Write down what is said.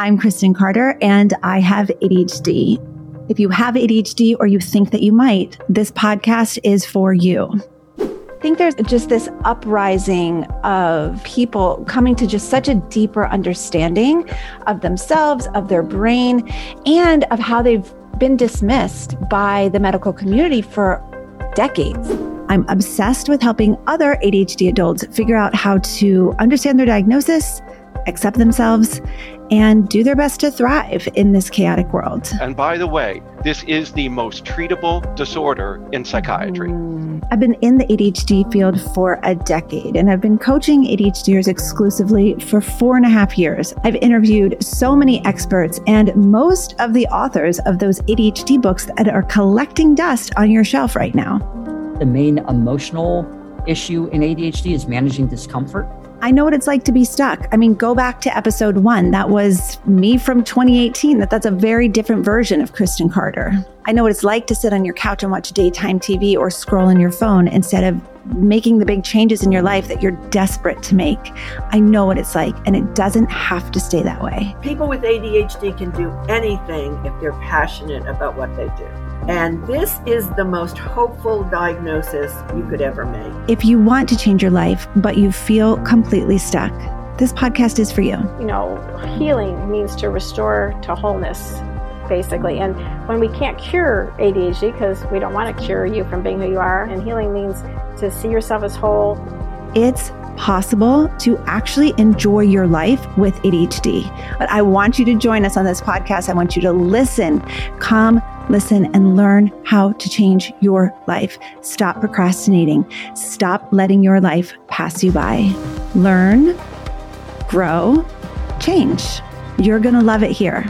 I'm Kristen Carder and I have ADHD. If you have ADHD or you think that you might, this podcast is for you. I think there's just this uprising of people coming to just such a deeper understanding of themselves, of their brain, and of how they've been dismissed by the medical community for decades. I'm obsessed with helping other ADHD adults figure out how to understand their diagnosis, accept themselves, and do their best to thrive in this chaotic world. And by the way, this is the most treatable disorder in psychiatry. I've been in the ADHD field for a decade and I've been coaching ADHDers exclusively for four and a half years. I've interviewed so many experts and most of the authors of those ADHD books that are collecting dust on your shelf right now. The main emotional issue in ADHD is managing discomfort. I know what it's like to be stuck. I mean, go back to episode one. That was me from 2018. That that's a very different version of Kristen Carder. I know what it's like to sit on your couch and watch daytime TV or scroll on your phone instead of making the big changes in your life that you're desperate to make. I know what it's like, and it doesn't have to stay that way. People with ADHD can do anything if they're passionate about what they do. And this is the most hopeful diagnosis you could ever make. If you want to change your life, but you feel completely stuck, this podcast is for you. You know, healing means to restore to wholeness, basically. And when we can't cure ADHD, because we don't want to cure you from being who you are, and healing means to see yourself as whole. It's possible to actually enjoy your life with ADHD. But I want you to join us on this podcast. I want you to listen, come, listen, and learn how to change your life. Stop procrastinating. Stop letting your life pass you by. Learn, grow, change. You're going to love it here.